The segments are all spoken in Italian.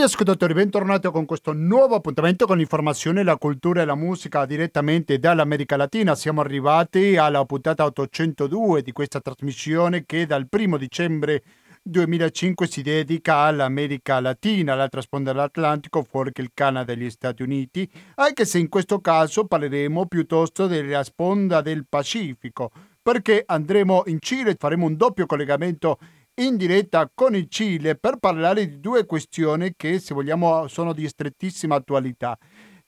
Cari ascoltatori, bentornati con questo nuovo appuntamento con l'informazione, la cultura e la musica direttamente dall'America Latina. Siamo arrivati alla puntata 802 di questa trasmissione che dal primo dicembre 2005 si dedica all'America Latina, all'altra sponda dell'Atlantico, fuori che il Canada e gli Stati Uniti, anche se in questo caso parleremo piuttosto della sponda del Pacifico, perché andremo in Cile, faremo un doppio collegamento in diretta con il Cile per parlare di due questioni che, se vogliamo, sono di strettissima attualità.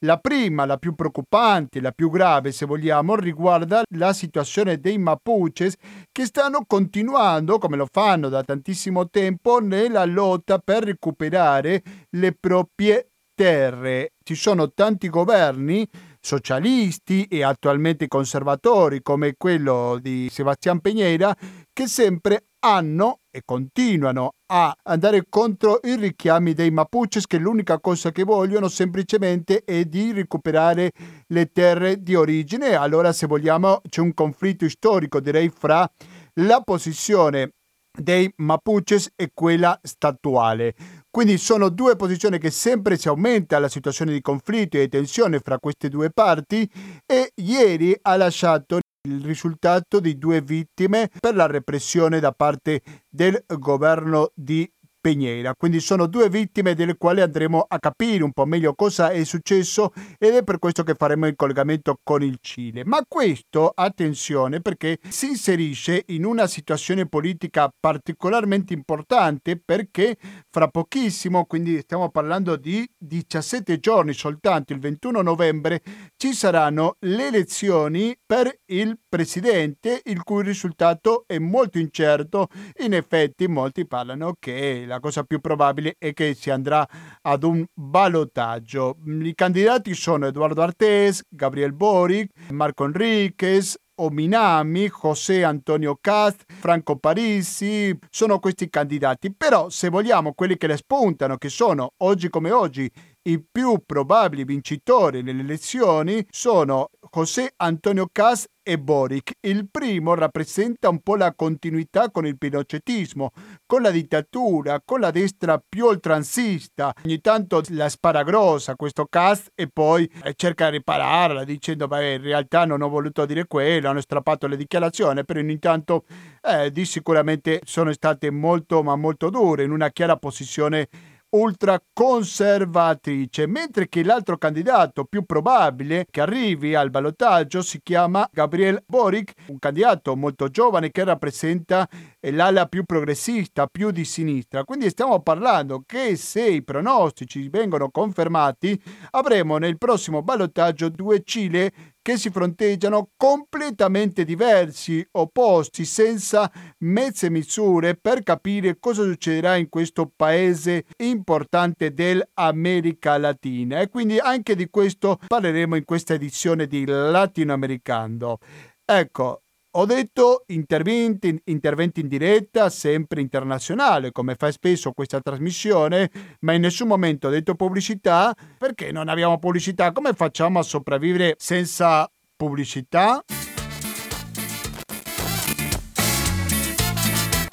La prima, la più preoccupante, la più grave se vogliamo, riguarda la situazione dei Mapuches che stanno continuando, come lo fanno da tantissimo tempo, nella lotta per recuperare le proprie terre. Ci sono tanti governi socialisti e attualmente conservatori come quello di Sebastián Peñera che sempre hanno e continuano a andare contro i richiami dei Mapuches che l'unica cosa che vogliono semplicemente è di recuperare le terre di origine. Allora se vogliamo c'è un conflitto storico direi fra la posizione dei Mapuches e quella statuale. Quindi sono due posizioni che sempre si aumenta la situazione di conflitto e di tensione fra queste due parti e ieri ha lasciato il risultato di due vittime per la repressione da parte del governo di Peñera. Quindi sono due vittime delle quali andremo a capire un po' meglio cosa è successo ed è per questo che faremo il collegamento con il Cile. Ma questo, attenzione, perché si inserisce in una situazione politica particolarmente importante perché fra pochissimo, quindi stiamo parlando di 17 giorni soltanto, il 21 novembre, ci saranno le elezioni per il presidente, il cui risultato è molto incerto. In effetti molti parlano che la cosa più probabile è che si andrà ad un ballottaggio. I candidati sono Eduardo Artés, Gabriel Boric, Marco Enriquez, Ominami, José Antonio Cast, Franco Parisi, sono questi candidati. Però se vogliamo quelli che le spuntano, che sono oggi come oggi i più probabili vincitori nelle elezioni sono José Antonio Cas e Boric. Il primo rappresenta un po' la continuità con il pinocetismo, con la dittatura, con la destra più oltranzista. Ogni tanto la spara grossa questo Cas e poi eh, cerca di ripararla dicendo beh in realtà non ho voluto dire quello, hanno strappato le dichiarazioni, però intanto eh, di sicuramente sono state molto ma molto dure in una chiara posizione ultraconservatrice, mentre che l'altro candidato più probabile che arrivi al ballottaggio si chiama Gabriel Boric, un candidato molto giovane che rappresenta l'ala più progressista, più di sinistra. Quindi stiamo parlando che se i pronostici vengono confermati, avremo nel prossimo ballottaggio due Cile che si fronteggiano completamente diversi, opposti, senza mezze misure per capire cosa succederà in questo paese importante dell'America Latina. E quindi anche di questo parleremo in questa edizione di Latinoamericano. Ecco, ho detto interventi, interventi, in diretta, sempre internazionale, come fa spesso questa trasmissione, ma in nessun momento ho detto pubblicità, perché non abbiamo pubblicità? Come facciamo a sopravvivere senza pubblicità?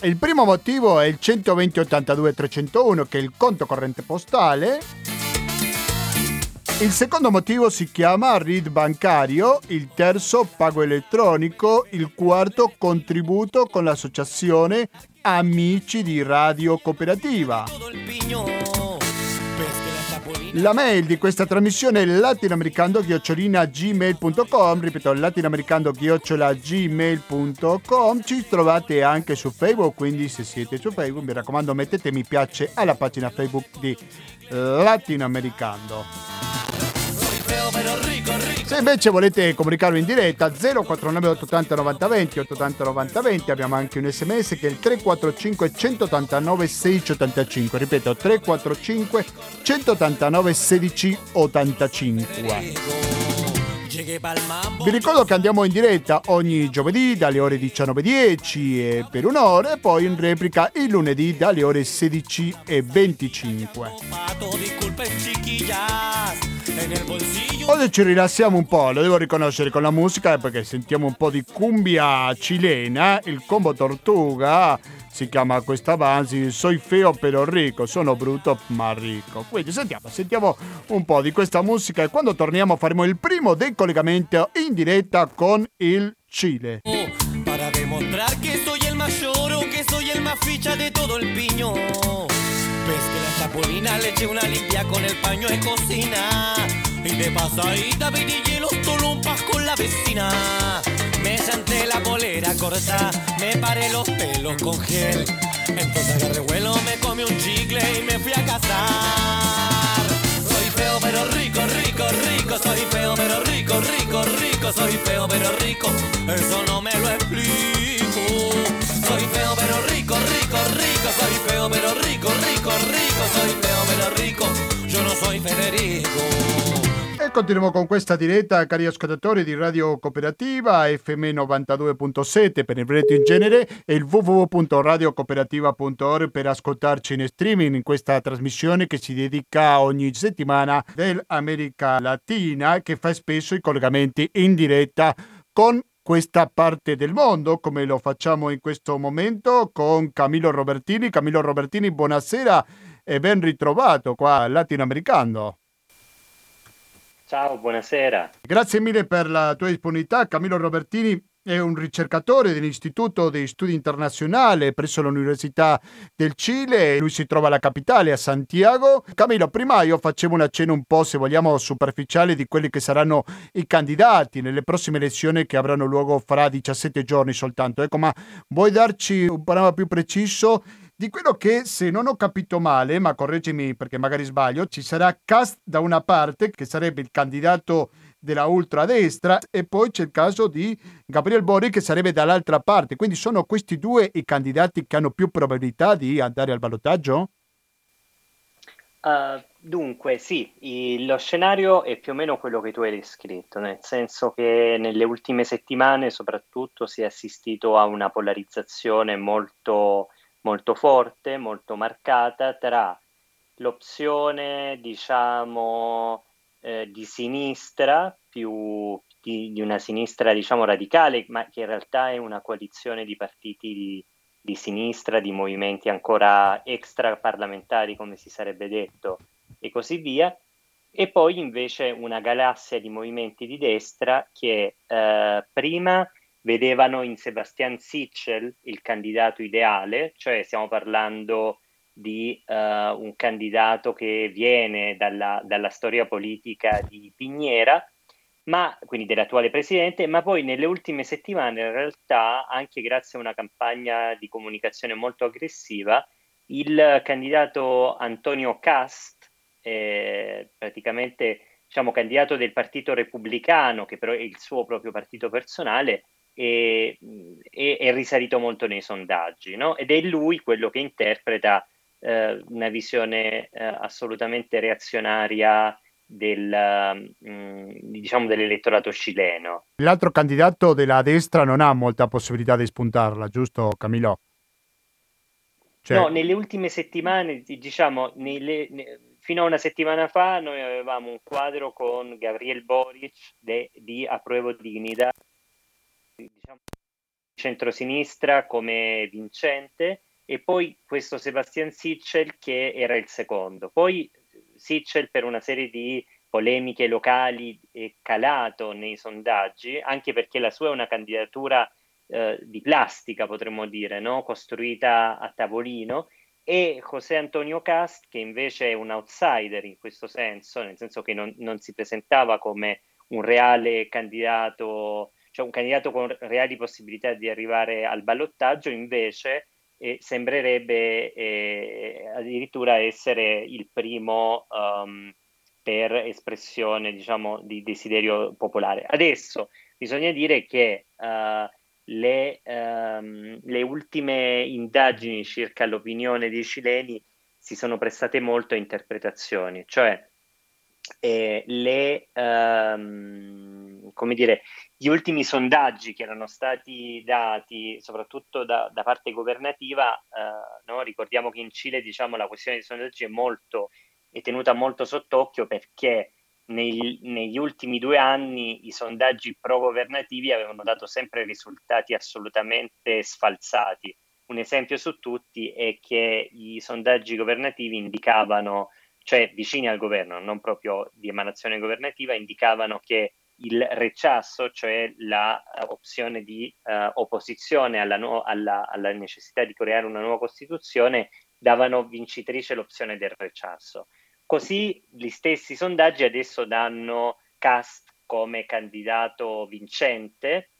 Il primo motivo è il 120 82 301, che è il conto corrente postale il secondo motivo si chiama RID bancario, il terzo pago elettronico, il quarto contributo con l'associazione Amici di Radio Cooperativa. La mail di questa trasmissione è latinoamericando-gmail.com ripeto latinoamericando-gmail.com ci trovate anche su Facebook quindi se siete su Facebook mi raccomando mettete mi piace alla pagina Facebook di Latinoamericando se invece volete comunicarvi in diretta 049 880 90 20 880 90 20 abbiamo anche un sms che è il 345 189 16 85 ripeto 345 189 16 85 vi ricordo che andiamo in diretta ogni giovedì dalle ore 19.10 per un'ora e poi in replica il lunedì dalle ore 16.25. Oggi ci rilassiamo un po', lo devo riconoscere con la musica perché sentiamo un po' di cumbia cilena, il combo tortuga si chiama questa base, soy feo però ricco, sono brutto ma ricco. Quindi sentiamo, sentiamo un po' di questa musica e quando torniamo faremo il primo decollegamento in diretta con il Cile. Para demostrar que soy el más lloro, que soy el más ficha de todo el piño. Ves chapulina le eché una limpia con el paño de cocina. Y de pasadita y los tolumpas con la vecina. Me senté la polera corta, me paré los pelos con gel. Entonces agarré vuelo, me comí un chicle y me fui a casar. Soy feo pero rico, rico, rico. Soy feo pero rico, rico, rico. Soy feo pero rico. Eso no me Federico. E continuiamo con questa diretta, cari ascoltatori di Radio Cooperativa FM 92.7 per il Veneto in genere e il www.radiocooperativa.org per ascoltarci in streaming in questa trasmissione che si dedica ogni settimana dell'America Latina che fa spesso i collegamenti in diretta con questa parte del mondo, come lo facciamo in questo momento con Camillo Robertini. Camillo Robertini, buonasera e ben ritrovato qua latinoamericano. Ciao, buonasera. Grazie mille per la tua disponibilità. Camillo Robertini è un ricercatore dell'Istituto di Studi Internazionali presso l'Università del Cile. Lui si trova alla capitale, a Santiago. Camillo, prima io facevo un accenno un po', se vogliamo, superficiale di quelli che saranno i candidati nelle prossime elezioni che avranno luogo fra 17 giorni soltanto. Ecco, ma vuoi darci un panorama più preciso di quello che, se non ho capito male, ma correggimi perché magari sbaglio, ci sarà Cast da una parte, che sarebbe il candidato della ultradestra, e poi c'è il caso di Gabriel Bori, che sarebbe dall'altra parte. Quindi sono questi due i candidati che hanno più probabilità di andare al ballottaggio? Uh, dunque, sì, il, lo scenario è più o meno quello che tu hai descritto, nel senso che nelle ultime settimane soprattutto si è assistito a una polarizzazione molto molto forte, molto marcata tra l'opzione, diciamo, eh, di sinistra, più di, di, una sinistra, diciamo, radicale, ma che in realtà è una coalizione di partiti di, di sinistra, di movimenti ancora extra parlamentari, come si sarebbe detto, e così via. E poi invece una galassia di movimenti di destra che eh, prima vedevano in Sebastian Sichel il candidato ideale, cioè stiamo parlando di uh, un candidato che viene dalla, dalla, storia politica di Pignera, ma, quindi dell'attuale presidente, ma poi nelle ultime settimane in realtà, anche grazie a una campagna di comunicazione molto aggressiva, il candidato Antonio Cast, eh, praticamente diciamo, candidato del Partito Repubblicano, che però è il suo proprio partito personale, e, e, è risalito molto nei sondaggi, no? ed è lui quello che interpreta eh, una visione eh, assolutamente reazionaria del, mh, mm, diciamo dell'elettorato cileno. L'altro candidato della destra non ha molta possibilità di spuntarla, giusto Camilò? Cioè... No, nelle ultime settimane, diciamo, nelle, ne, fino a una settimana fa noi avevamo un quadro con Gabriel Boric de, di Apruebo Dignità diciamo, centrosinistra come vincente e poi questo Sebastian Sichel che era il secondo. Poi Sichel per una serie di polemiche locali è calato nei sondaggi, anche perché la sua è una candidatura eh, di plastica, potremmo dire, no? costruita a tavolino, e José Antonio Cast, che invece è un outsider in questo senso, nel senso che non, non si presentava come un reale candidato cioè un candidato con reali possibilità di arrivare al ballottaggio, invece eh, sembrerebbe eh, addirittura essere il primo um, per espressione diciamo, di desiderio popolare. Adesso bisogna dire che uh, le, um, le, ultime indagini circa l'opinione dei cileni si sono prestate molto a interpretazioni, cioè eh, le, come dire, gli ultimi sondaggi che erano stati dati soprattutto da, da parte governativa, eh, no? ricordiamo che in Cile diciamo, la questione dei sondaggi è, molto, è tenuta molto sott'occhio perché nei, negli ultimi due anni i sondaggi pro-governativi avevano dato sempre risultati assolutamente sfalsati. Un esempio su tutti è che i sondaggi governativi indicavano, cioè vicini al governo, non proprio di emanazione governativa, indicavano che il reciasso, cioè l'opzione di uh, opposizione alla, no- alla, alla, necessità di creare una nuova Costituzione, davano vincitrice l'opzione del reciasso. Così gli stessi sondaggi adesso danno Cast come candidato vincente,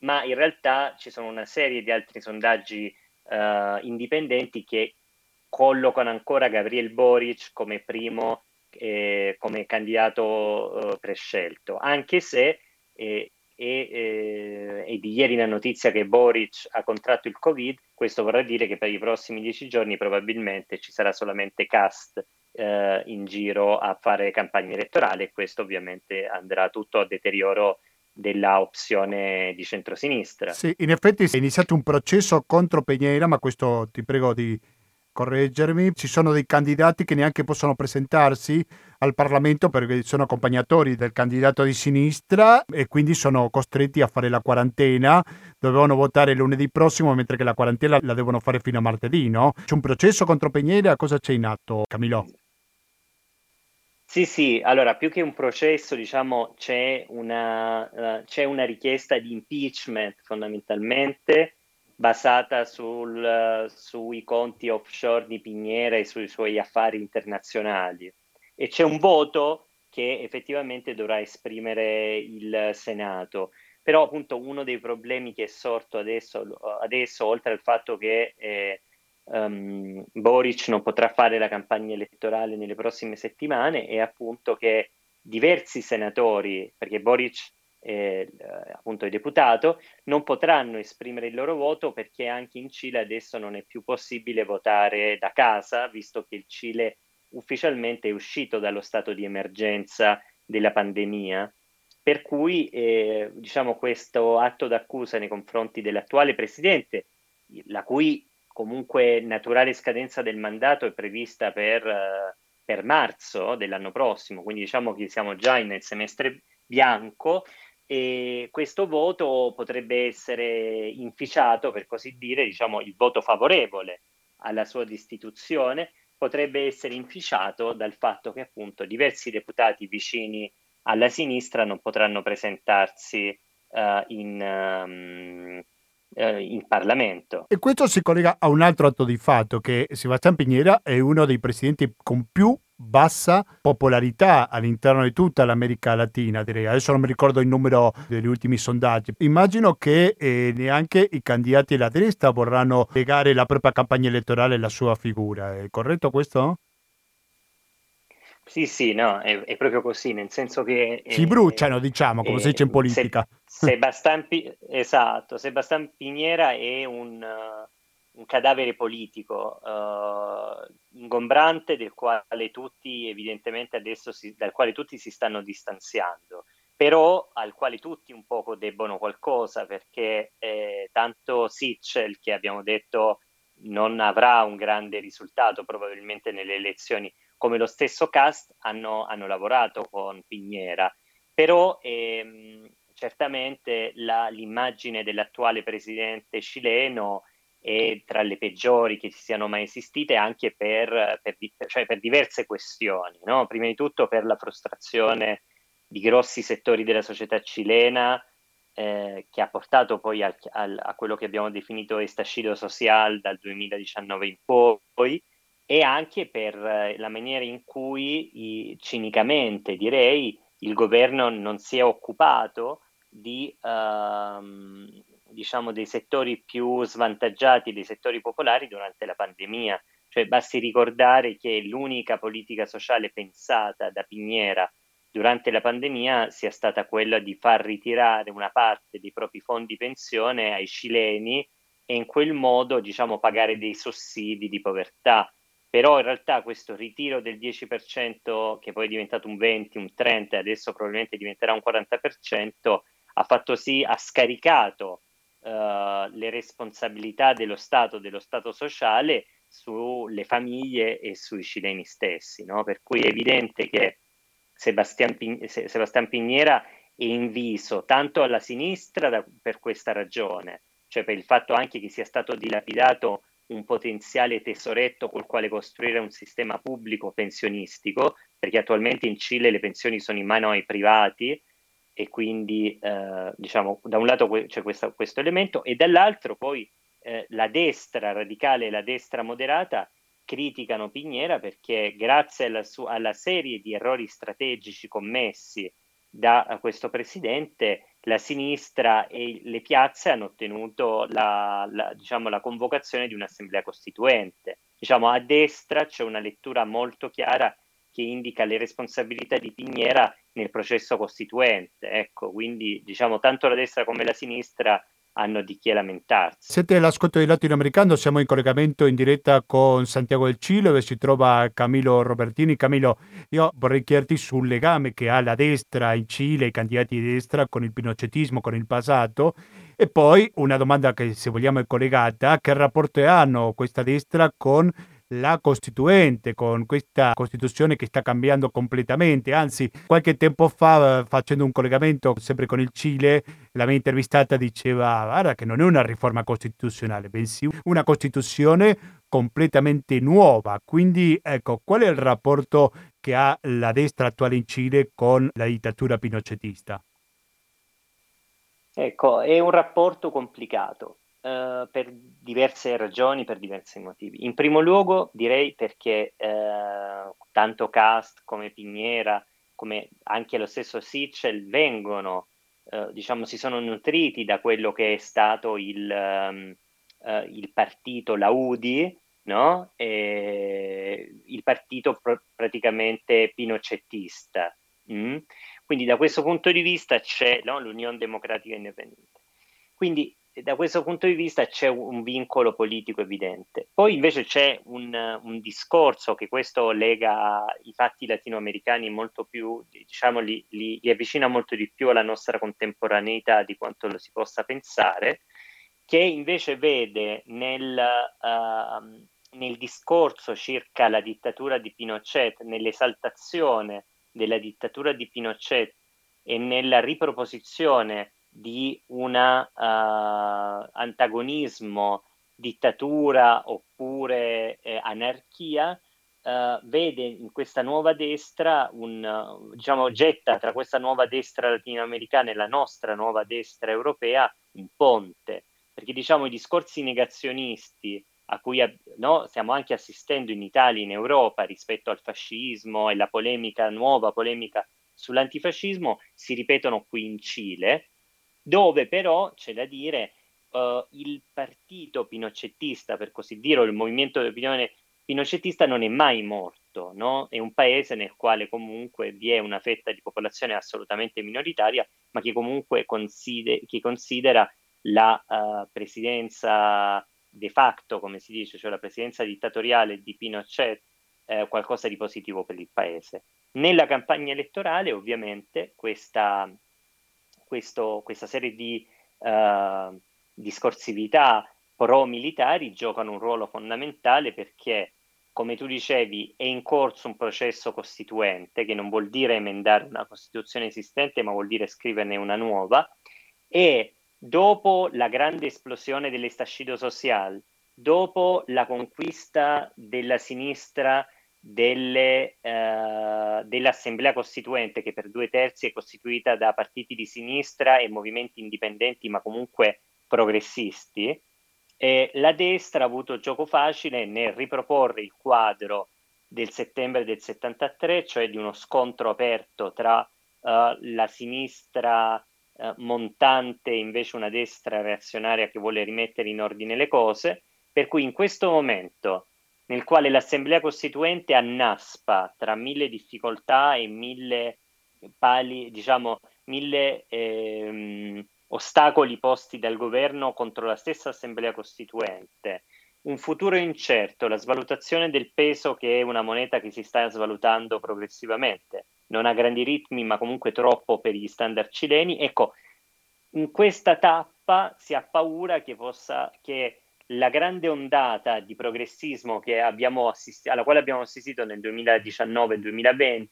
ma in realtà ci sono una serie di altri sondaggi uh, indipendenti che collocano ancora Gabriel Boric come primo eh, come candidato eh, prescelto, anche se eh, e, eh, di ieri la notizia che Boric ha contratto il Covid, questo vorrà dire che per i prossimi dieci giorni probabilmente ci sarà solamente cast eh, in giro a fare campagna elettorale e questo ovviamente andrà tutto a deterioro della opzione di centrosinistra. Sì, in effetti è iniziato un processo contro Peñera, ma questo ti prego di correggermi, ci sono dei candidati che neanche possono presentarsi al Parlamento perché sono accompagnatori del candidato di sinistra e quindi sono costretti a fare la quarantena, dovevano votare lunedì prossimo mentre che la quarantena la devono fare fino a martedì, no? C'è un processo contro Peñera, cosa c'è in atto Camilò? Sì, sì, allora più che un processo, diciamo, c'è una, uh, c'è una richiesta di impeachment fondamentalmente basata sul, sui conti offshore di Pignera e sui suoi affari internazionali. E c'è un voto che effettivamente dovrà esprimere il Senato. Però appunto uno dei problemi che è sorto adesso, adesso oltre al fatto che eh, um, Boric non potrà fare la campagna elettorale nelle prossime settimane, è appunto che diversi senatori, perché Boric eh, appunto il deputato, non potranno esprimere il loro voto perché anche in Cile adesso non è più possibile votare da casa, visto che il Cile ufficialmente è uscito dallo stato di emergenza della pandemia. Per cui eh, diciamo, questo atto d'accusa nei confronti dell'attuale presidente, la cui comunque naturale scadenza del mandato è prevista per, uh, per marzo dell'anno prossimo, quindi diciamo che siamo già nel semestre bianco, e questo voto potrebbe essere inficiato, per così dire, diciamo il voto favorevole alla sua destituzione potrebbe essere inficiato dal fatto che appunto diversi deputati vicini alla sinistra non potranno presentarsi uh, in, um, uh, in, Parlamento. E questo si collega a un altro atto di fatto che Sebastián Piñera è uno dei presidenti con più bassa popolarità all'interno di tutta l'America Latina, direi. Adesso non mi ricordo il numero degli ultimi sondaggi. Immagino che eh, neanche i candidati della destra vorranno legare la propria campagna elettorale alla sua figura. È corretto questo? Sì, sì, no, è, è proprio così, nel senso che... Si eh, bruciano, diciamo, come eh, si dice in politica. Se, Sebastian, esatto, Sebastian Piniera è un... Uh un cadavere politico uh, ingombrante del quale tutti evidentemente adesso si, dal quale tutti si stanno distanziando però al quale tutti un poco debbono qualcosa perché eh, tanto Sitchell che abbiamo detto non avrà un grande risultato probabilmente nelle elezioni come lo stesso Cast hanno, hanno lavorato con Pignera però ehm, certamente la, l'immagine dell'attuale presidente cileno e tra le peggiori che siano mai esistite anche per, per, cioè per diverse questioni. No? Prima di tutto per la frustrazione di grossi settori della società cilena eh, che ha portato poi al, al, a quello che abbiamo definito estascido social dal 2019 in poi e anche per eh, la maniera in cui i, cinicamente direi il governo non si è occupato di uh, diciamo, dei settori più svantaggiati, dei settori popolari durante la pandemia. Cioè, basti ricordare che l'unica politica sociale pensata da Pignera durante la pandemia sia stata quella di far ritirare una parte dei propri fondi pensione ai cileni e in quel modo diciamo, pagare dei sussidi di povertà. Però in realtà questo ritiro del 10%, che poi è diventato un 20, un 30 e adesso probabilmente diventerà un 40%, ha fatto sì, ha scaricato uh, le responsabilità dello Stato, dello Stato sociale sulle famiglie e sui cileni stessi, no? per cui è evidente che Sebastian, Pig- Sebastian Pignera è inviso tanto alla sinistra da, per questa ragione, cioè per il fatto anche che sia stato dilapidato un potenziale tesoretto col quale costruire un sistema pubblico pensionistico, perché attualmente in Cile le pensioni sono in mano ai privati e quindi eh, diciamo da un lato c'è questa, questo elemento e dall'altro poi eh, la destra radicale e la destra moderata criticano Pignera perché grazie alla, su- alla serie di errori strategici commessi da questo presidente, la sinistra e le piazze hanno ottenuto la, la, diciamo, la convocazione di un'assemblea costituente. Diciamo, a destra c'è una lettura molto chiara che indica le responsabilità di Pignera nel processo costituente. Ecco, quindi diciamo tanto la destra come la sinistra hanno di chi lamentarsi. Siete all'ascolto di Latinoamericano, siamo in collegamento in diretta con Santiago del Cile dove si trova Camilo Robertini. Camilo, io vorrei chiederti sul legame che ha la destra in Cile, i candidati di destra con il pinocetismo, con il passato e poi una domanda che se vogliamo è collegata, che rapporto hanno questa destra con la Costituente, con questa Costituzione che sta cambiando completamente. Anzi, qualche tempo fa, facendo un collegamento sempre con il Cile, la mia intervistata diceva guarda che non è una riforma costituzionale, bensì una Costituzione completamente nuova. Quindi, ecco, qual è il rapporto che ha la destra attuale in Cile con la dittatura pinochetista? Ecco, è un rapporto complicato uh, per diverse ragioni, per diversi motivi. In primo luogo direi perché uh, tanto Cast come Pignera, come anche lo stesso Sichel vengono, uh, diciamo, si sono nutriti da quello che è stato il, um, il partito, la UDI, no? il partito pr- praticamente pinocettista. Mm? Quindi da questo punto di vista c'è no, l'Unione Democratica Indipendente. Quindi da questo punto di vista c'è un vincolo politico evidente. Poi invece c'è un, un, discorso che questo lega i fatti latinoamericani molto più, diciamo, li, li, li, avvicina molto di più alla nostra contemporaneità di quanto lo si possa pensare, che invece vede nel, uh, nel discorso circa la dittatura di Pinochet, nell'esaltazione della dittatura di Pinochet e nella riproposizione di un uh, antagonismo, dittatura oppure eh, anarchia, uh, vede in questa nuova destra un, uh, diciamo, getta tra questa nuova destra latinoamericana e la nostra nuova destra europea un ponte, perché diciamo i discorsi negazionisti a cui no, stiamo anche assistendo in Italia in Europa rispetto al fascismo e la polemica, nuova polemica sull'antifascismo, si ripetono qui in Cile, dove però c'è da dire uh, il partito pinocettista, per così dire, o il movimento di opinione pinocettista non è mai morto, no? È un paese nel quale comunque vi è una fetta di popolazione assolutamente minoritaria, ma che comunque consider- che considera la uh, presidenza de facto, come si dice, cioè la presidenza dittatoriale di Pinochet, eh, qualcosa di positivo per il paese. Nella campagna elettorale, ovviamente, questa questo, questa serie di uh, discorsività pro-militari giocano un ruolo fondamentale perché, come tu dicevi, è in corso un processo costituente, che non vuol dire emendare una Costituzione esistente, ma vuol dire scriverne una nuova, e dopo la grande esplosione dell'estascido social, dopo la conquista della sinistra delle, eh, dell'Assemblea Costituente, che per due terzi è costituita da partiti di sinistra e movimenti indipendenti, ma comunque progressisti, e la destra ha avuto gioco facile nel riproporre il quadro del settembre del 73, cioè di uno scontro aperto tra uh, la sinistra uh, montante e invece una destra reazionaria che vuole rimettere in ordine le cose, per cui in questo momento nel quale l'Assemblea Costituente annaspa tra mille difficoltà e mille pali, diciamo, mille ehm, ostacoli posti dal governo contro la stessa Assemblea Costituente, un futuro incerto, la svalutazione del peso che è una moneta che si sta svalutando progressivamente, non ha grandi ritmi ma comunque troppo per gli standard cileni, ecco, in questa tappa si ha paura che possa, che la grande ondata di progressismo assist- alla quale abbiamo assistito nel 2019-2020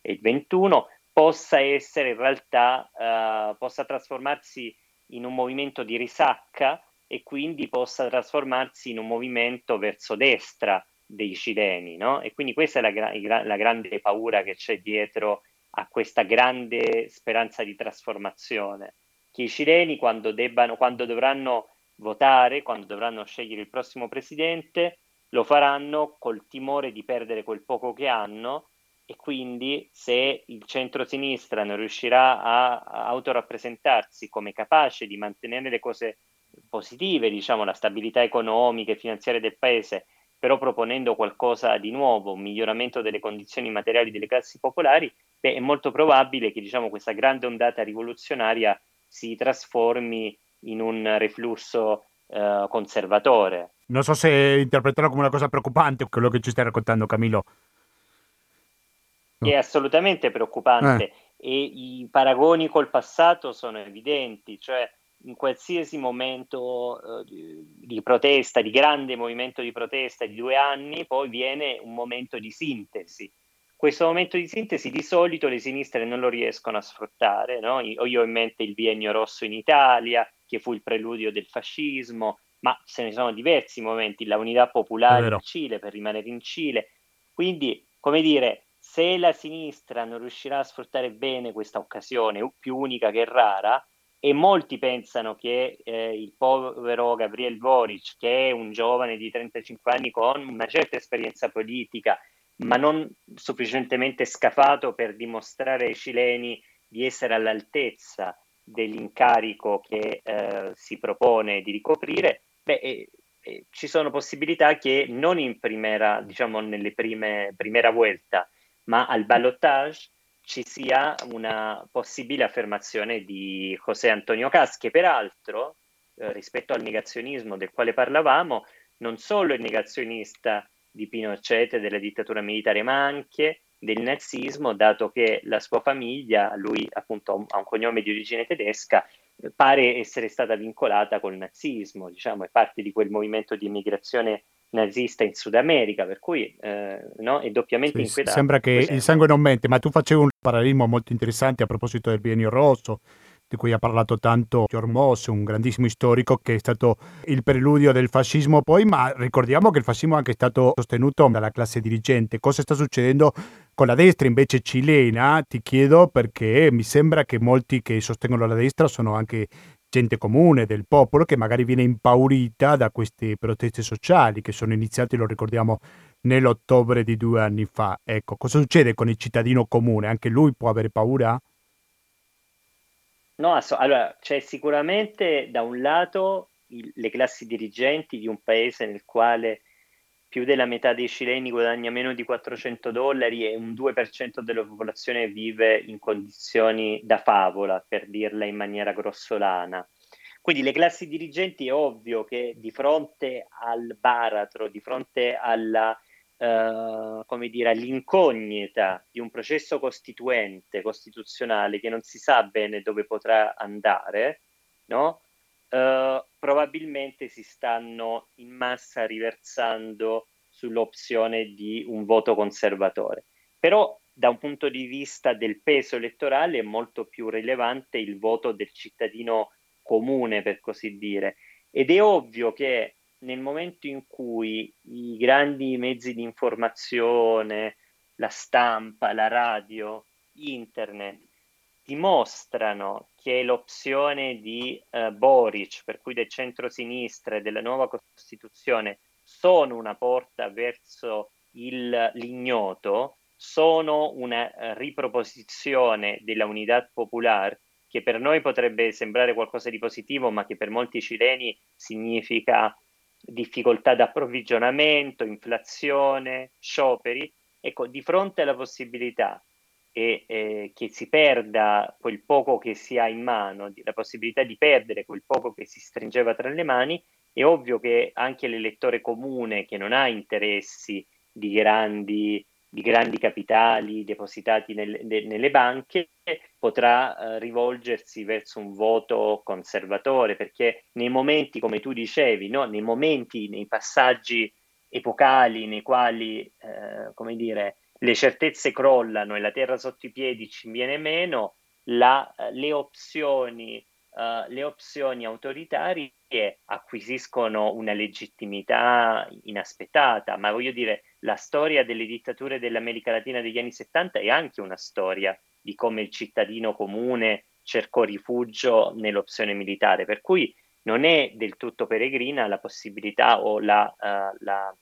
e il 21, possa essere in realtà, uh, possa trasformarsi in un movimento di risacca e quindi possa trasformarsi in un movimento verso destra dei cileni, no? E quindi questa è la, gra- la grande paura che c'è dietro a questa grande speranza di trasformazione, che i cileni quando, debbano, quando dovranno votare, quando dovranno scegliere il prossimo presidente, lo faranno col timore di perdere quel poco che hanno e quindi se il centro-sinistra non riuscirà a, autorappresentarsi come capace di mantenere le cose positive, diciamo la stabilità economica e finanziaria del paese, però proponendo qualcosa di nuovo, un miglioramento delle condizioni materiali delle classi popolari, beh, è molto probabile che diciamo, questa grande ondata rivoluzionaria si trasformi in un reflusso eh, conservatore. Non so se interpretarlo come una cosa preoccupante quello che ci stai raccontando, Camillo. È assolutamente preoccupante eh. e i paragoni col passato sono evidenti, cioè in qualsiasi momento di, di, protesta, di grande movimento di protesta di due anni, poi viene un momento di sintesi. Questo momento di sintesi di solito le sinistre non lo riescono a sfruttare. No? Io ho in mente il biennio rosso in Italia, che fu il preludio del fascismo, ma se ne sono diversi momenti, la unità popolare in Cile, per rimanere in Cile. Quindi, come dire, se la sinistra non riuscirà a sfruttare bene questa occasione, più unica che rara, e molti pensano che eh, il povero Gabriel Boric, che è un giovane di 35 anni con una certa esperienza politica, ma non sufficientemente scafato per dimostrare ai cileni di essere all'altezza dell'incarico che eh, si propone di ricoprire, beh, eh, eh, ci sono possibilità che non in primera, diciamo nelle prime, primera vuelta, ma al ballotage ci sia una possibile affermazione di José Antonio Cas, che peraltro, eh, rispetto al negazionismo del quale parlavamo, non solo è negazionista di Pinochet e della dittatura militare, ma anche del nazismo, dato che la sua famiglia, lui appunto ha un cognome di origine tedesca, pare essere stata vincolata col nazismo, diciamo, è parte di quel movimento di immigrazione nazista in Sud America, per cui eh, no, è doppiamente sì, inquietante. Sembra che il sangue non mente, ma tu facevi un parallelismo molto interessante a proposito del biennio rosso, di cui ha parlato tanto George Moss, un grandissimo storico che è stato il preludio del fascismo poi, ma ricordiamo che il fascismo è anche stato sostenuto dalla classe dirigente. Cosa sta succedendo con la destra invece cilena? Ti chiedo perché mi sembra che molti che sostengono la destra sono anche gente comune, del popolo, che magari viene impaurita da queste proteste sociali che sono iniziate, lo ricordiamo, nell'ottobre di due anni fa. Ecco, cosa succede con il cittadino comune? Anche lui può avere paura? No, allora c'è sicuramente da un lato il, le classi dirigenti di un paese nel quale più della metà dei cileni guadagna meno di 400 dollari e un 2% della popolazione vive in condizioni da favola, per dirla in maniera grossolana. Quindi le classi dirigenti è ovvio che di fronte al baratro, di fronte alla, eh, come dire, all'incognita di un processo costituente, costituzionale, che non si sa bene dove potrà andare, no? Uh, probabilmente si stanno in massa riversando sull'opzione di un voto conservatore. Però da un punto di vista del peso elettorale è molto più rilevante il voto del cittadino comune, per così dire. Ed è ovvio che nel momento in cui i grandi mezzi di informazione, la stampa, la radio, internet, dimostrano che l'opzione di uh, Boric, per cui del centro-sinistra e della nuova Costituzione, sono una porta verso il, l'ignoto, sono una uh, riproposizione della Unità Popolare che per noi potrebbe sembrare qualcosa di positivo, ma che per molti cileni significa difficoltà d'approvvigionamento, inflazione, scioperi. Ecco, di fronte alla possibilità e eh, che si perda quel poco che si ha in mano, la possibilità di perdere quel poco che si stringeva tra le mani, è ovvio che anche l'elettore comune che non ha interessi di grandi, di grandi capitali depositati nel, de, nelle banche potrà eh, rivolgersi verso un voto conservatore, perché nei momenti, come tu dicevi, no? nei momenti, nei passaggi epocali nei quali, eh, come dire, le certezze crollano e la terra sotto i piedi ci viene meno, la, le, opzioni, uh, le opzioni autoritarie acquisiscono una legittimità inaspettata, ma voglio dire, la storia delle dittature dell'America Latina degli anni 70 è anche una storia di come il cittadino comune cercò rifugio nell'opzione militare, per cui non è del tutto peregrina la possibilità o la, uh, la,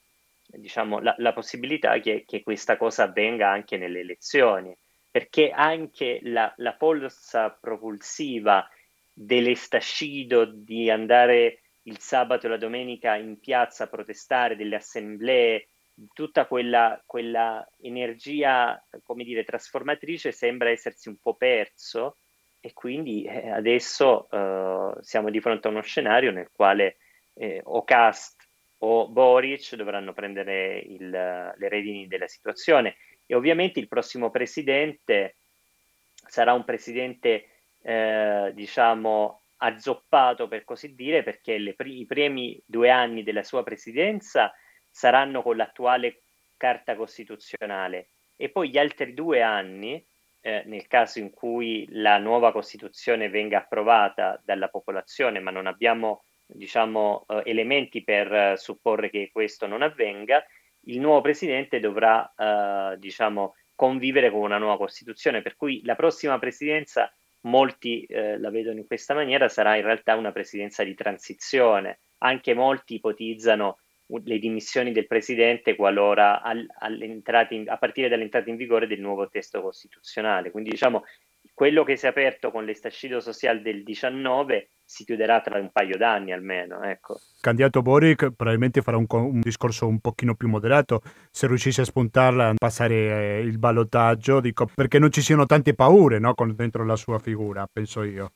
diciamo, la, la possibilità che, che, questa cosa avvenga anche nelle elezioni, perché anche la, la forza propulsiva dell'estascido di andare il sabato e la domenica in piazza a protestare, delle assemblee, tutta quella, quella energia, come dire, trasformatrice sembra essersi un po' perso e quindi eh, adesso eh, siamo di fronte a uno scenario nel quale eh, o Cast o Boric dovranno prendere il, le redini della situazione. E ovviamente il prossimo presidente sarà un presidente eh, diciamo azzoppato per così dire perché le, i primi due anni della sua presidenza saranno con l'attuale carta costituzionale e poi gli altri due anni eh, nel caso in cui la nuova Costituzione venga approvata dalla popolazione, ma non abbiamo diciamo, eh, elementi per eh, supporre che questo non avvenga, il nuovo Presidente dovrà eh, diciamo, convivere con una nuova Costituzione, per cui la prossima presidenza, molti eh, la vedono in questa maniera, sarà in realtà una presidenza di transizione. Anche molti ipotizzano le dimissioni del Presidente qualora al, in, a partire dall'entrata in vigore del nuovo testo costituzionale. Quindi diciamo quello che si è aperto con l'estascido sociale del 19 si chiuderà tra un paio d'anni almeno. Ecco. Candidato Boric probabilmente farà un, un, discorso un pochino più moderato se riuscisse a spuntarla a passare eh, il ballottaggio, dico, perché non ci siano tante paure no, con, dentro la sua figura, penso io.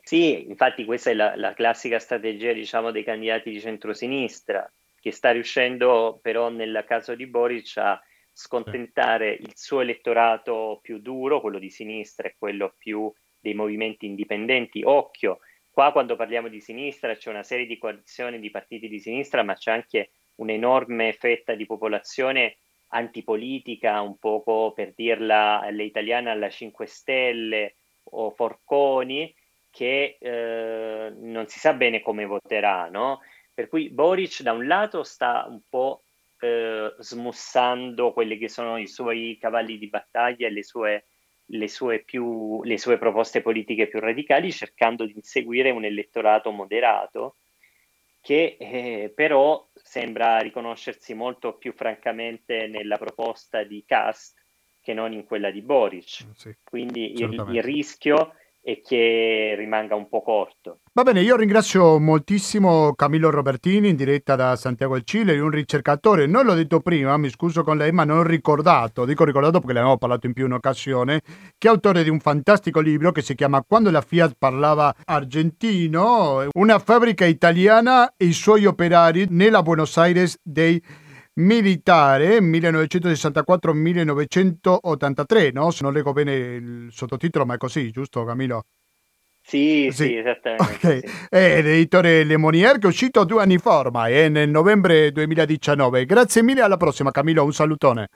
Sì, infatti questa è la, la classica strategia diciamo, dei candidati di centrosinistra, che sta riuscendo però nel caso di Boric a scontentare il suo elettorato più duro, quello di sinistra e quello più dei movimenti indipendenti. Occhio, qua quando parliamo di sinistra c'è una serie di coalizioni di partiti di sinistra, ma c'è anche un'enorme fetta di popolazione antipolitica, un poco per dirla alle italiane alla 5 Stelle o Forconi, che eh, non si sa bene come voterà, no? Per cui Boric da un lato sta un po' eh, smussando quelli che sono i suoi cavalli di battaglia e le sue, le, sue più, le sue proposte politiche più radicali, cercando di inseguire un elettorato moderato che eh, però sembra riconoscersi molto più francamente nella proposta di Cast che non in quella di Boric. Sì, Quindi il, il rischio e che rimanga un po' corto. Va bene, io ringrazio moltissimo Camillo Robertini in diretta da Santiago del Cile, un ricercatore, non l'ho detto prima, mi scuso con lei, ma non ho ricordato, dico ricordato perché ne avevo parlato in più un'occasione, che è autore di un fantastico libro che si chiama Quando la Fiat parlava argentino, una fabbrica italiana e i suoi operari nella Buenos Aires dei militare 1964-1983, no? Se non leggo bene il sottotitolo, ma è così, giusto Camilo? Sì, sì, sì esattamente. Okay. Sì. È l'editore Le Monier che è uscito due anni fa ormai, eh, nel novembre 2019. Grazie mille, alla prossima Camilo, un salutone.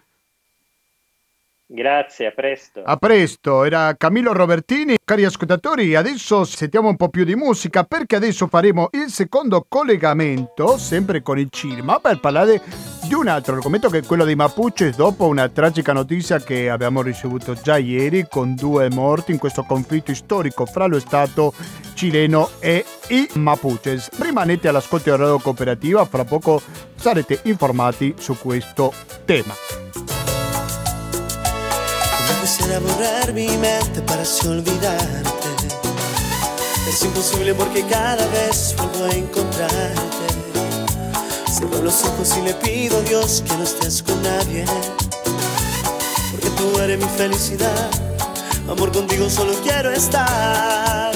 Grazie, a presto. A presto, era Camillo Robertini. Cari ascoltatori, adesso sentiamo un po' più di musica perché adesso faremo il secondo collegamento, sempre con il cinema, per parlare di un altro argomento che è quello dei Mapuche, dopo una tragica notizia che abbiamo ricevuto già ieri con due morti in questo conflitto storico fra lo Stato cileno e i Mapuches. Rimanete all'ascolto di Radio Cooperativa, fra poco sarete informati su questo tema. Quisiera borrar mi mente para así olvidarte. Es imposible porque cada vez vuelvo a encontrarte. Cierro los ojos y le pido a Dios que no estés con nadie. Porque tú eres mi felicidad. Amor, contigo solo quiero estar.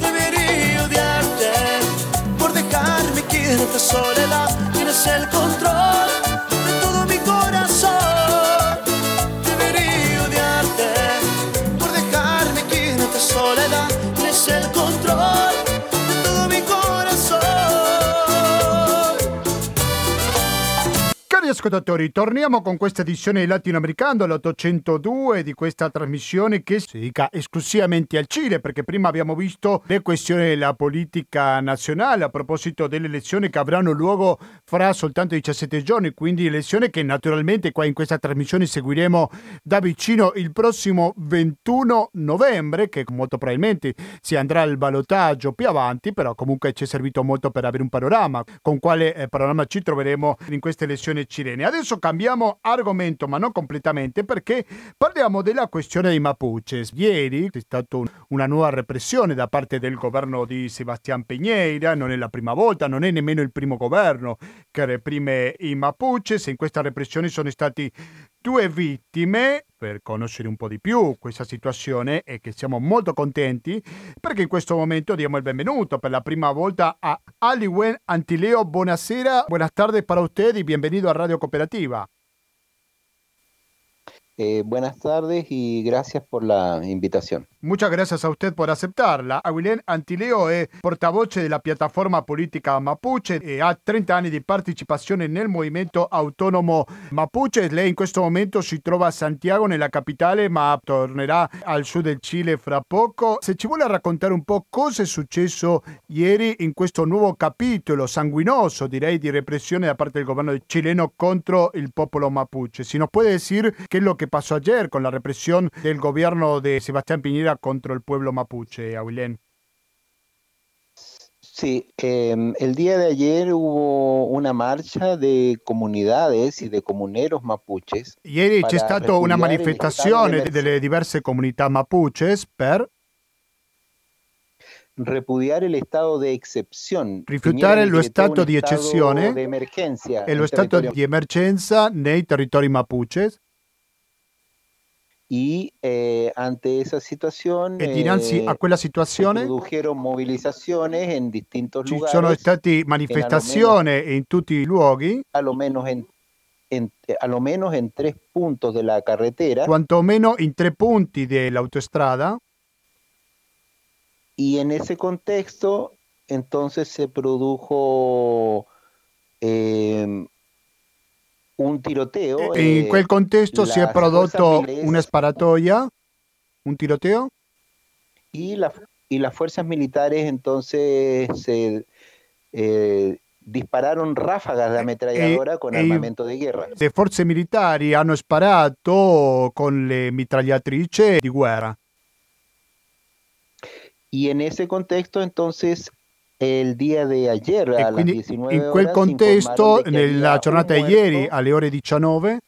Debería odiarte por dejarme que en esta soledad tienes el control. Ascoltatori, torniamo con questa edizione latinoamericano, l'802 di questa trasmissione che si dedica esclusivamente al Cile, perché prima abbiamo visto le questioni della politica nazionale a proposito delle elezioni che avranno luogo fra soltanto 17 giorni, quindi elezioni che naturalmente qua in questa trasmissione seguiremo da vicino il prossimo 21 novembre, che molto probabilmente si andrà al ballottaggio più avanti, però comunque ci è servito molto per avere un panorama, con quale eh, panorama ci troveremo in queste elezioni questione cilene. Adesso cambiamo argomento, ma non completamente, perché parliamo della questione dei Mapuches. Ieri c'è stata un, una nuova repressione da parte del governo di Sebastián Peñeira, non è la prima volta, non è nemmeno il primo governo che reprime i Mapuches. In questa repressione sono stati due vittime per conoscere un po' di più questa situazione e che siamo molto contenti perché in questo momento diamo il benvenuto per la prima volta a Aliwen Antileo. Buonasera, buenas tardes para usted y bienvenido a Radio Cooperativa. Eh, buenas tardes y gracias por la invitación. Muchas gracias a usted por aceptarla. Aguilén Antileo è portavoce della piattaforma politica Mapuche e ha 30 anni di partecipazione nel movimento autonomo Mapuche. Lei in questo momento si trova a Santiago, nella capitale, ma tornerà al sud del Cile fra poco. Se ci vuole raccontare un po' cosa è successo ieri in questo nuovo capitolo sanguinoso, direi, di repressione da parte del governo cileno contro il popolo Mapuche. Si nos puede decir qué es lo que pasó ayer con la represión del gobierno de Sebastián Piñera contra el pueblo mapuche, Aguilén. Sí, eh, el día de ayer hubo una marcia de comunidades y de comuneros mapuches. Ieri c'è stata una manifestazione delle diverse comunità mapuches per repudiare el estado de excepción. Rifiutare lo stato di eccezione e lo stato di emergenza nei territori mapuches. Y eh, ante esa situación e dinanzi a quella situazione si produjeron movilizaciones en distintos ci lugares sono state manifestazioni in tutti i luoghi. a lo menos en, en, a lo menos en tres puntos de la carretera. Quantomeno in tre punti dell'autostrada y en ese contexto entonces se produjo eh, un tiroteo. In quel contesto si è prodotto una sparatoria, un tiroteo. Y, la, y las fuerzas militares entonces se eh, dispararon ráfagas de ametralladora e, con armamento di guerra. Le forze militari hanno sparato con le mitragliatrici di guerra. Y en ese contexto entonces il dia di ayer e alle 19 in quel contesto nella giornata di ieri alle ore 19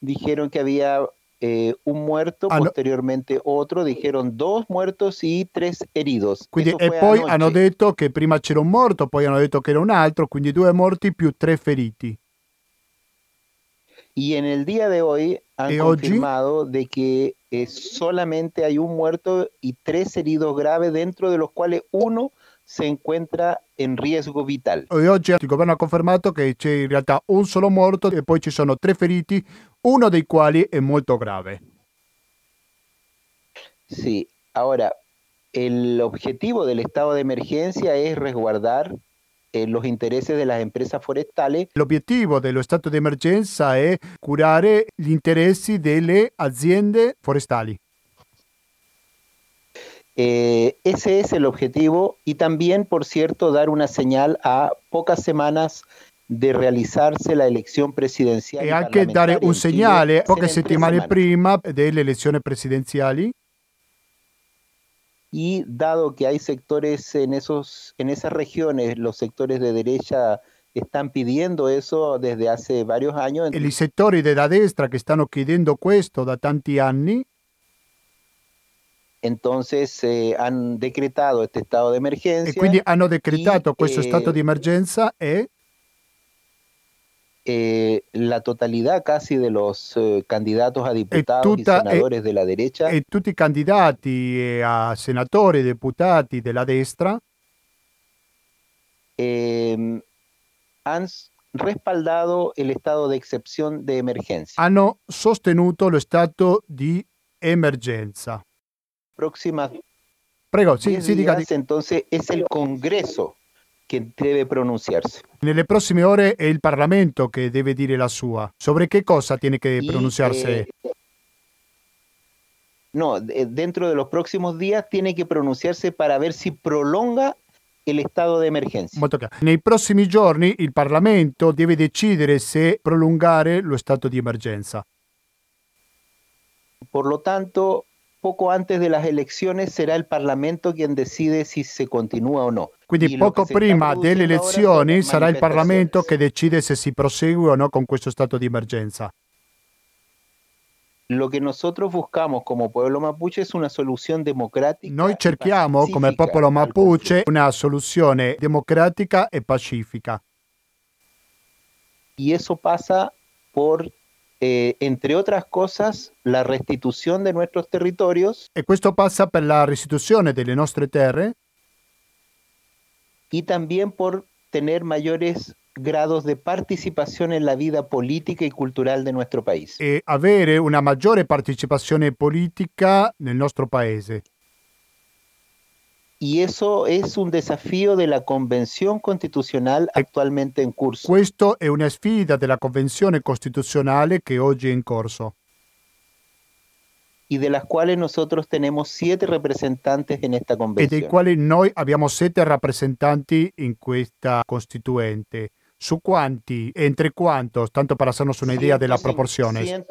dijeron que había eh, un muerto, ah, posteriormente otro, dijeron dos muertos y tres heridos. Quindi, e poi anoche. hanno detto che prima c'era un morto, poi hanno detto che era un altro, quindi due morti più tre feriti. Y en el día de hoy han e confirmado de que eh, solamente hay un muerto y tres heridos graves, dentro de los quali uno si encuentra in riesgo vital. E oggi il governo ha confermato che c'è in realtà un solo morto e poi ci sono tre feriti, uno dei quali è molto grave. Sì, ora el objetivo del estado de emergencia es resguardar eh, los intereses de las empresas forestali. L'obiettivo dello stato d'emergenza è curare gli interessi delle aziende forestali. Eh, ese es el objetivo y también, por cierto, dar una señal a pocas semanas di realizzarsi la elezione presidenziale. E anche dare un segnale poche settimane prima delle elezioni presidenziali y dado que hay sectores en, esos, en esas regiones, los sectores de derecha están pidiendo eso desde hace varios años. E i settori della destra che stanno chiedendo questo da tanti anni. Entonces eh, han decretado este estado de emergencia. E quindi hanno decretato y, questo eh, stato di emergenza e eh, la totalidad casi de los eh, candidatos a diputados tutta, y senadores e, de la derecha. E tutti i candidati a senatori deputati della destra eh, han respaldado el estado de excepción de emergencia. Hanno sostenuto lo stato di emergenza. Próxima. Prego, sí, sí, diga. Entonces es el Congreso che deve pronunciarsi. Nelle prossime ore è il Parlamento che deve dire la sua. Sobre che cosa tiene que pronunciarse? Eh, no, dentro de los próximos días tiene que pronunciarse para ver si prolonga il stato di emergenza. Molto chiaro. Nei prossimi giorni il Parlamento deve decidere se prolungare lo stato di emergenza. Por lo tanto, poco antes de las elecciones será el Parlamento quien decide si se continúa o no. Quindi poco prima delle elezioni sarà il Parlamento che decide se si prosegue o no con questo stato di emergenza. Lo che nosotros buscamos come pueblo mapuche è una soluzione democratica. Noi cerchiamo come popolo mapuche una soluzione democratica e pacifica. Y eso pasa por eh, entre otras cosas, la restitución de nuestros territorios. E questo passa per la restituzione delle nostre terre. Y también por tener mayores grados de participación en la vida política y cultural de nuestro país. E avere una maggiore partecipazione politica nel nostro paese. Y eso es un desafío de la Convención Constitucional actualmente en curso. Questo è una sfida della Convenzione Costituzionale che oggi è in corso. Y de las cuales nosotros tenemos siete representantes en esta convención. E dei quali noi abbiamo sette rappresentanti in questa Costituente. Su quanti? Entre quantos? Tanto para hacernos una idea de la proporciones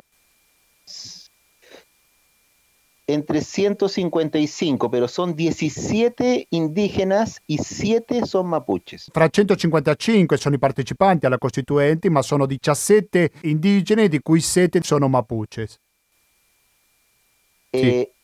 entre 155, pero son 17 indígenas y 7 son mapuches. Fra 155 sono i partecipanti alla Costituente, ma sono 17 indigeni, di cui 7 sono mapuches. Eh, sì.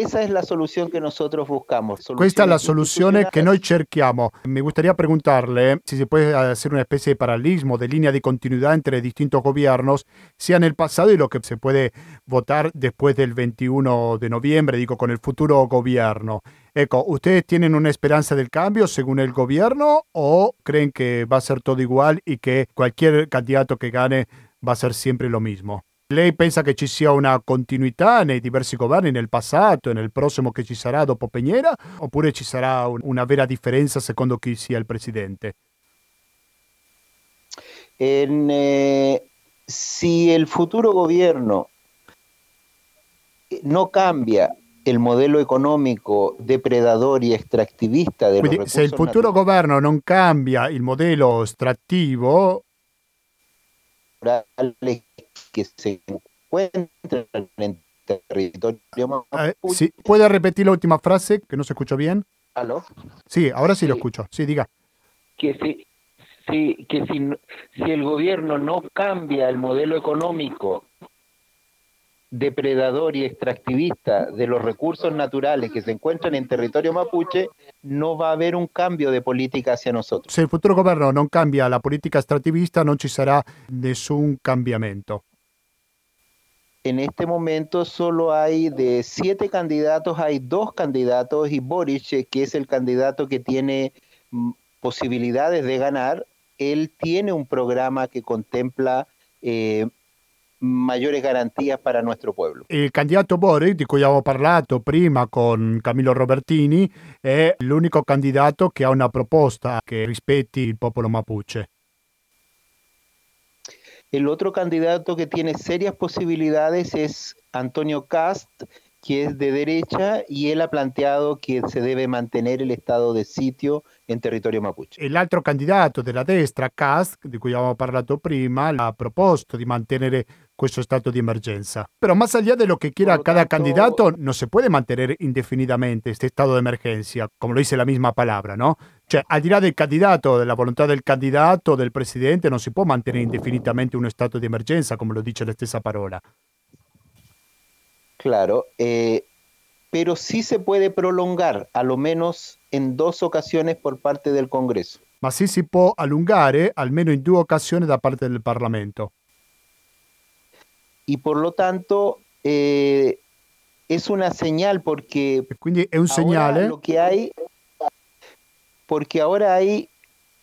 Esa es la solución que nosotros buscamos. Questa è la soluzione che noi cerchiamo. Mi gustaría preguntarle si se puede hacer una especie de paralelismo, de línea de continuidad entre distintos gobiernos, sea en el pasado y lo que se puede votar después del 21 de noviembre, digo, con el futuro gobierno. Ecco, ¿ustedes tienen una esperanza del cambio según el gobierno o creen que va a ser todo igual y que cualquier candidato que gane va a ser siempre lo mismo? Lei pensa che ci sia una continuità nei diversi governi nel passato e nel prossimo che ci sarà dopo Peñera oppure ci sarà un, una vera differenza secondo chi sia il presidente? En, eh, si el futuro gobierno no cambia il modello economico depredador e extractivista de Quindi, se il futuro governo non cambia il modello estrattivo que se encuentran en territorio mapuche. Sí. ¿Puede repetir la última frase que no se escuchó bien? ¿Aló? Sí, ahora sí, sí. lo escucho. Sí, diga. Que si, si, que si, si el gobierno no cambia el modelo económico depredador y extractivista de los recursos naturales que se encuentran en territorio mapuche, no va a haber un cambio de política hacia nosotros. Se il futuro governo non cambia la politica extractivista, non ci sarà nessun cambiamento. En este momento solo hay de siete candidatos, hay dos candidatos y Boric, que es el candidato que tiene mm, posibilidades de ganar, él tiene un programa que contempla eh, mayores garantías para nuestro pueblo. Il candidato Boric, di cui abbiamo parlato prima con Camillo Robertini, è l'unico candidato che ha una proposta che rispetti il popolo mapuche. El otro candidato que tiene serias posibilidades es Antonio Cast, que es de derecha y él ha planteado che se deve mantenere il stato di sitio in territorio mapuche. E l'altro candidato della destra, Cast, di cui abbiamo parlato prima, ha proposto di mantenere questo stato di emergenza. Pero más allá de lo que quiera cada tanto... candidato, no se puede mantener indefinidamente este estado de emergencia, como lo dice la misma palabra, ¿no? Cioè, al di là del candidato, della volontà del candidato, del presidente, non si può mantenere indefinitamente uno stato di emergenza, come lo dice la stessa parola. Claro, eh, pero sí se puede prolongar, a lo menos en dos ocasiones por parte del Congreso. Ma sì si può allungare almeno in due occasioni da parte del Parlamento. y por lo tanto eh, es una señal porque Quindi è un segnale lo que hay porque ahora hay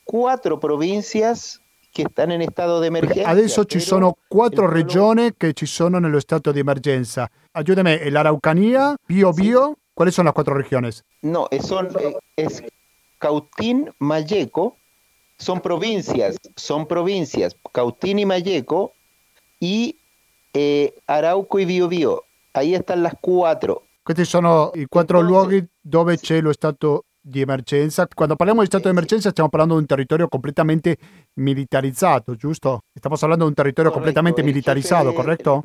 cuatro provincias che stanno in stato di emergenza. Adesso ci sono quattro regioni che ci sono nello stato di emergenza. Aiutami, l'Araucanía, Bio Bio, sì. ¿cuáles son las cuatro regiones? No, son, es Cautín, Mayeco, son provincias, son provincias, Cautín y Mayeco, y eh, Arauco y Biobío. Ahí están las quattro. Questi sono i quattro luoghi dove c'è lo stato di emergenza. Quando parliamo di stato di emergenza stiamo parlando di un territorio completamente militarizzato, giusto? Stiamo parlando di un territorio Correcto, completamente militarizado, jefe- ¿correcto?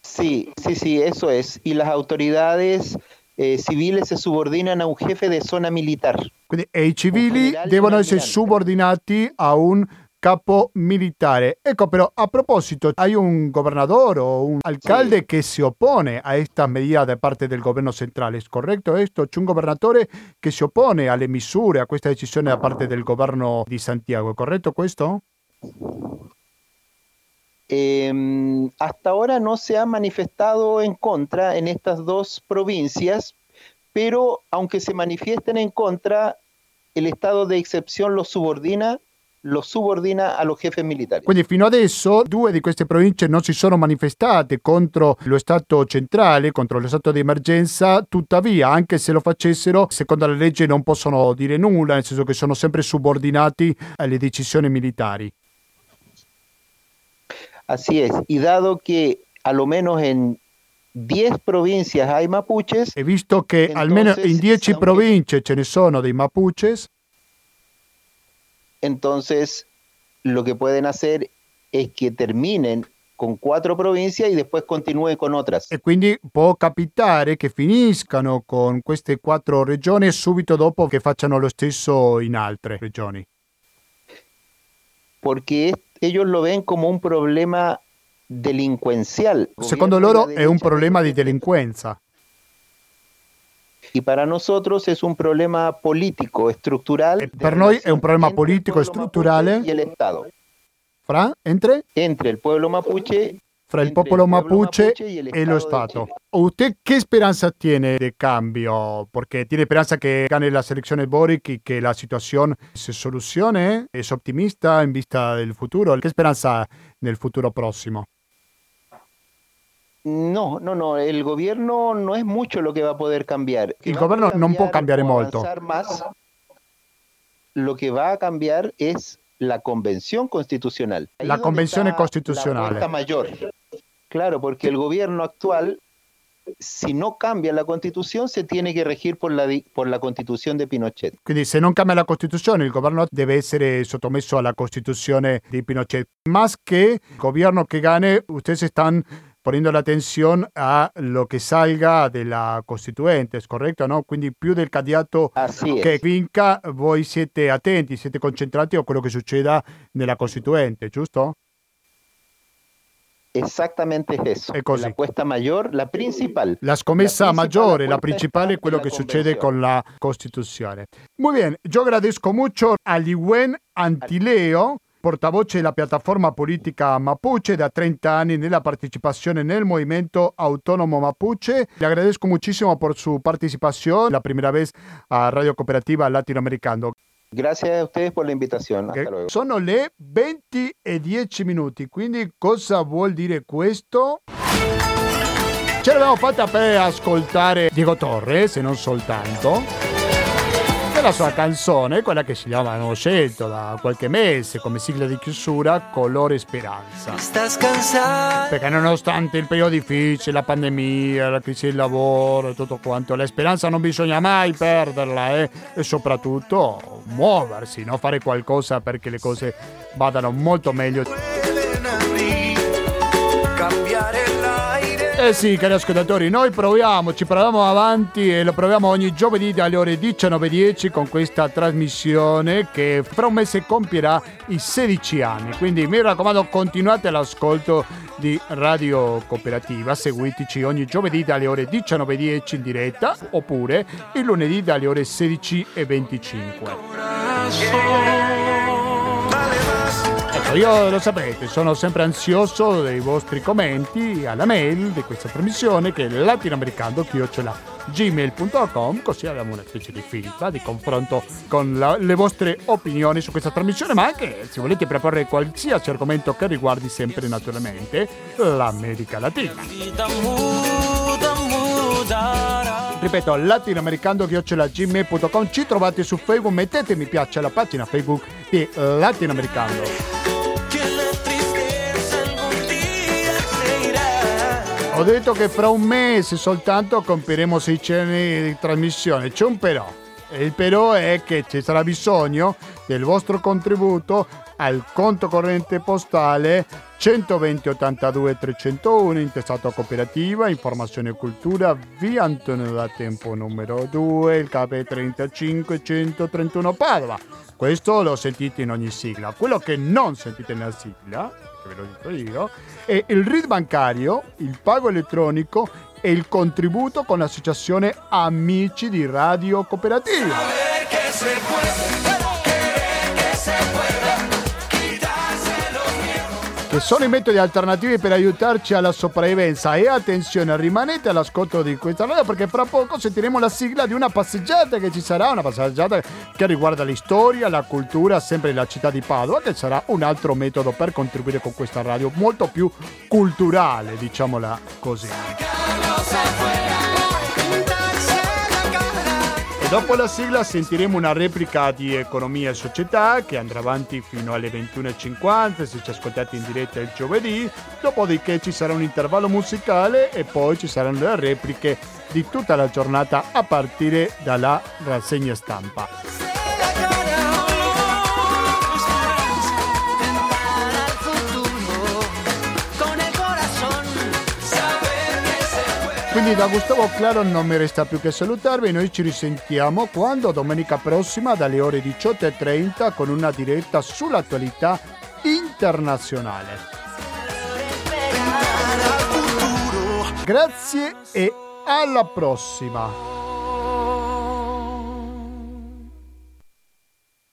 Sí, sí, sí, eso es. Y las autoridades eh, civiles se subordinan a un jefe de zona militar. Quindi e i civili devono essere subordinati a un capo militare. Ecco, però a proposito, hay un gobernador o un alcalde che si oppone a estas medidas da parte del governo centrale, ¿es corretto questo? C'è un governatore che si oppone alle misure, a questa decisione da parte del governo di Santiago, ¿è corretto questo? Eh, hasta ahora no se ha manifestado en contra en estas dos provincias, pero aunque se manifiesten en contra, el estado de excepción los subordina, los subordina a los jefes militares. Quindi fino adesso due di queste province non si sono manifestate contro lo Stato centrale, contro lo stato di emergenza, tuttavia anche se lo facessero, secondo la legge non possono dire nulla, nel senso che sono sempre subordinati alle decisioni militari. Así es, y dado que a lo menos en 10 provincias hay mapuches, E visto che Entonces, almeno in 10 aunque- province ce ne sono dei mapuches, entonces lo que pueden hacer es que terminen con cuatro provincias y después continúen con otras. e quindi può capitare che finiscano con queste quattro regioni subito dopo che facciano lo stesso in altre regioni. porque ellos lo ven como un problema delincuencial. Secondo loro è un problema di que- delinquenza. Y para nosotros es un problema político, estructural. Eh, per noi è un problema el politico strutturale. mapuche Y el Estado. Fra? Entre? Entre el pueblo mapuche fra il popolo mapuche el e lo Estado. ¿Usted qué esperanza tiene de cambio? Porque tiene esperanza que gane las elecciones Boric y que la situación se solucione. ¿Es optimista en vista del futuro? ¿Qué esperanza nel futuro próximo? No, no, no, el gobierno no es mucho lo que va a poder cambiar. Il a governo poder non può cambiare molto. más, lo que va a cambiar es la convención constitucional. Ahí La está costituzionale. La mayor. Claro, porque el gobierno actual, si no cambia la constitución, se tiene que regir por la, por la constitución de Pinochet. Quindi se non cambia la Costituzione, il governo deve essere sottomesso alla Costituzione di Pinochet. Más que el gobierno que gane, ustedes están poniendo la atención a lo que salga de la Costituente, ¿es corretto? No? Quindi più del candidato Así che es. vinca, voi siete attenti, siete concentrati a quello che succeda nella Costituente, giusto? Exactamente es eso. Es così. La apuesta mayor, la principal. La scommessa La maggiore, la principale è quello che succede con la Costituzione. Muy bien, yo agradezco mucho a Liwen Antileo, portavoce della piattaforma politica Mapuche da 30 anni nella partecipazione nel movimento autonomo Mapuche. Le agradezco muchísimo por su participación, la primera vez a Radio Cooperativa Latinoamericano. Gracias a ustedes por la luego. Sono le 20 e 10 minuti, quindi cosa vuol dire questo? Ce l'abbiamo fatta per ascoltare Diego Torres, e non soltanto. La sua canzone, quella che si chiama, hanno scelto da qualche mese come sigla di chiusura, Colore Speranza. Perché nonostante il periodo difficile, la pandemia, la crisi del lavoro e tutto quanto, la speranza non bisogna mai perderla eh? e soprattutto muoversi, no? fare qualcosa perché le cose vadano molto meglio. Eh sì, cari ascoltatori, noi proviamo, ci proviamo avanti e lo proviamo ogni giovedì dalle ore 19.10 con questa trasmissione che fra un mese compierà i 16 anni. Quindi mi raccomando, continuate l'ascolto di Radio Cooperativa, seguiteci ogni giovedì dalle ore 19.10 in diretta oppure il lunedì dalle ore 16.25. Io lo sapete, sono sempre ansioso dei vostri commenti alla mail di questa trasmissione che è latinoamericando-gmail.com così abbiamo una specie di filtra di confronto con la- le vostre opinioni su questa trasmissione, ma anche se volete proporre qualsiasi argomento che riguardi sempre naturalmente l'America Latina. Ripeto, latinoamericando.gmail.com Ci trovate su Facebook, mettete mi piace alla pagina Facebook di Latinoamericando. Ho detto che fra un mese soltanto compieremo 6 anni di trasmissione. C'è un però. E il però è che ci sarà bisogno del vostro contributo al conto corrente postale 120 82 301 intestato a cooperativa informazione e cultura via Antonio da Tempo numero 2 il KP 35 131 Padova questo lo sentite in ogni sigla. Quello che non sentite nella sigla che ve lo dico io è il RID bancario il pago elettronico e il contributo con l'associazione Amici di Radio Cooperativa che sono i metodi alternativi per aiutarci alla sopravvivenza. E attenzione, rimanete all'ascolto di questa radio perché fra poco sentiremo la sigla di una passeggiata che ci sarà, una passeggiata che riguarda la storia, la cultura, sempre la città di Padova, che sarà un altro metodo per contribuire con questa radio molto più culturale, diciamola così. Dopo la sigla sentiremo una replica di Economia e Società che andrà avanti fino alle 21.50 se ci ascoltate in diretta il giovedì, dopodiché ci sarà un intervallo musicale e poi ci saranno le repliche di tutta la giornata a partire dalla rassegna stampa. Quindi da Gustavo Claro non mi resta più che salutarvi. Noi ci risentiamo quando domenica prossima dalle ore 18.30 con una diretta sull'attualità internazionale. Grazie e alla prossima!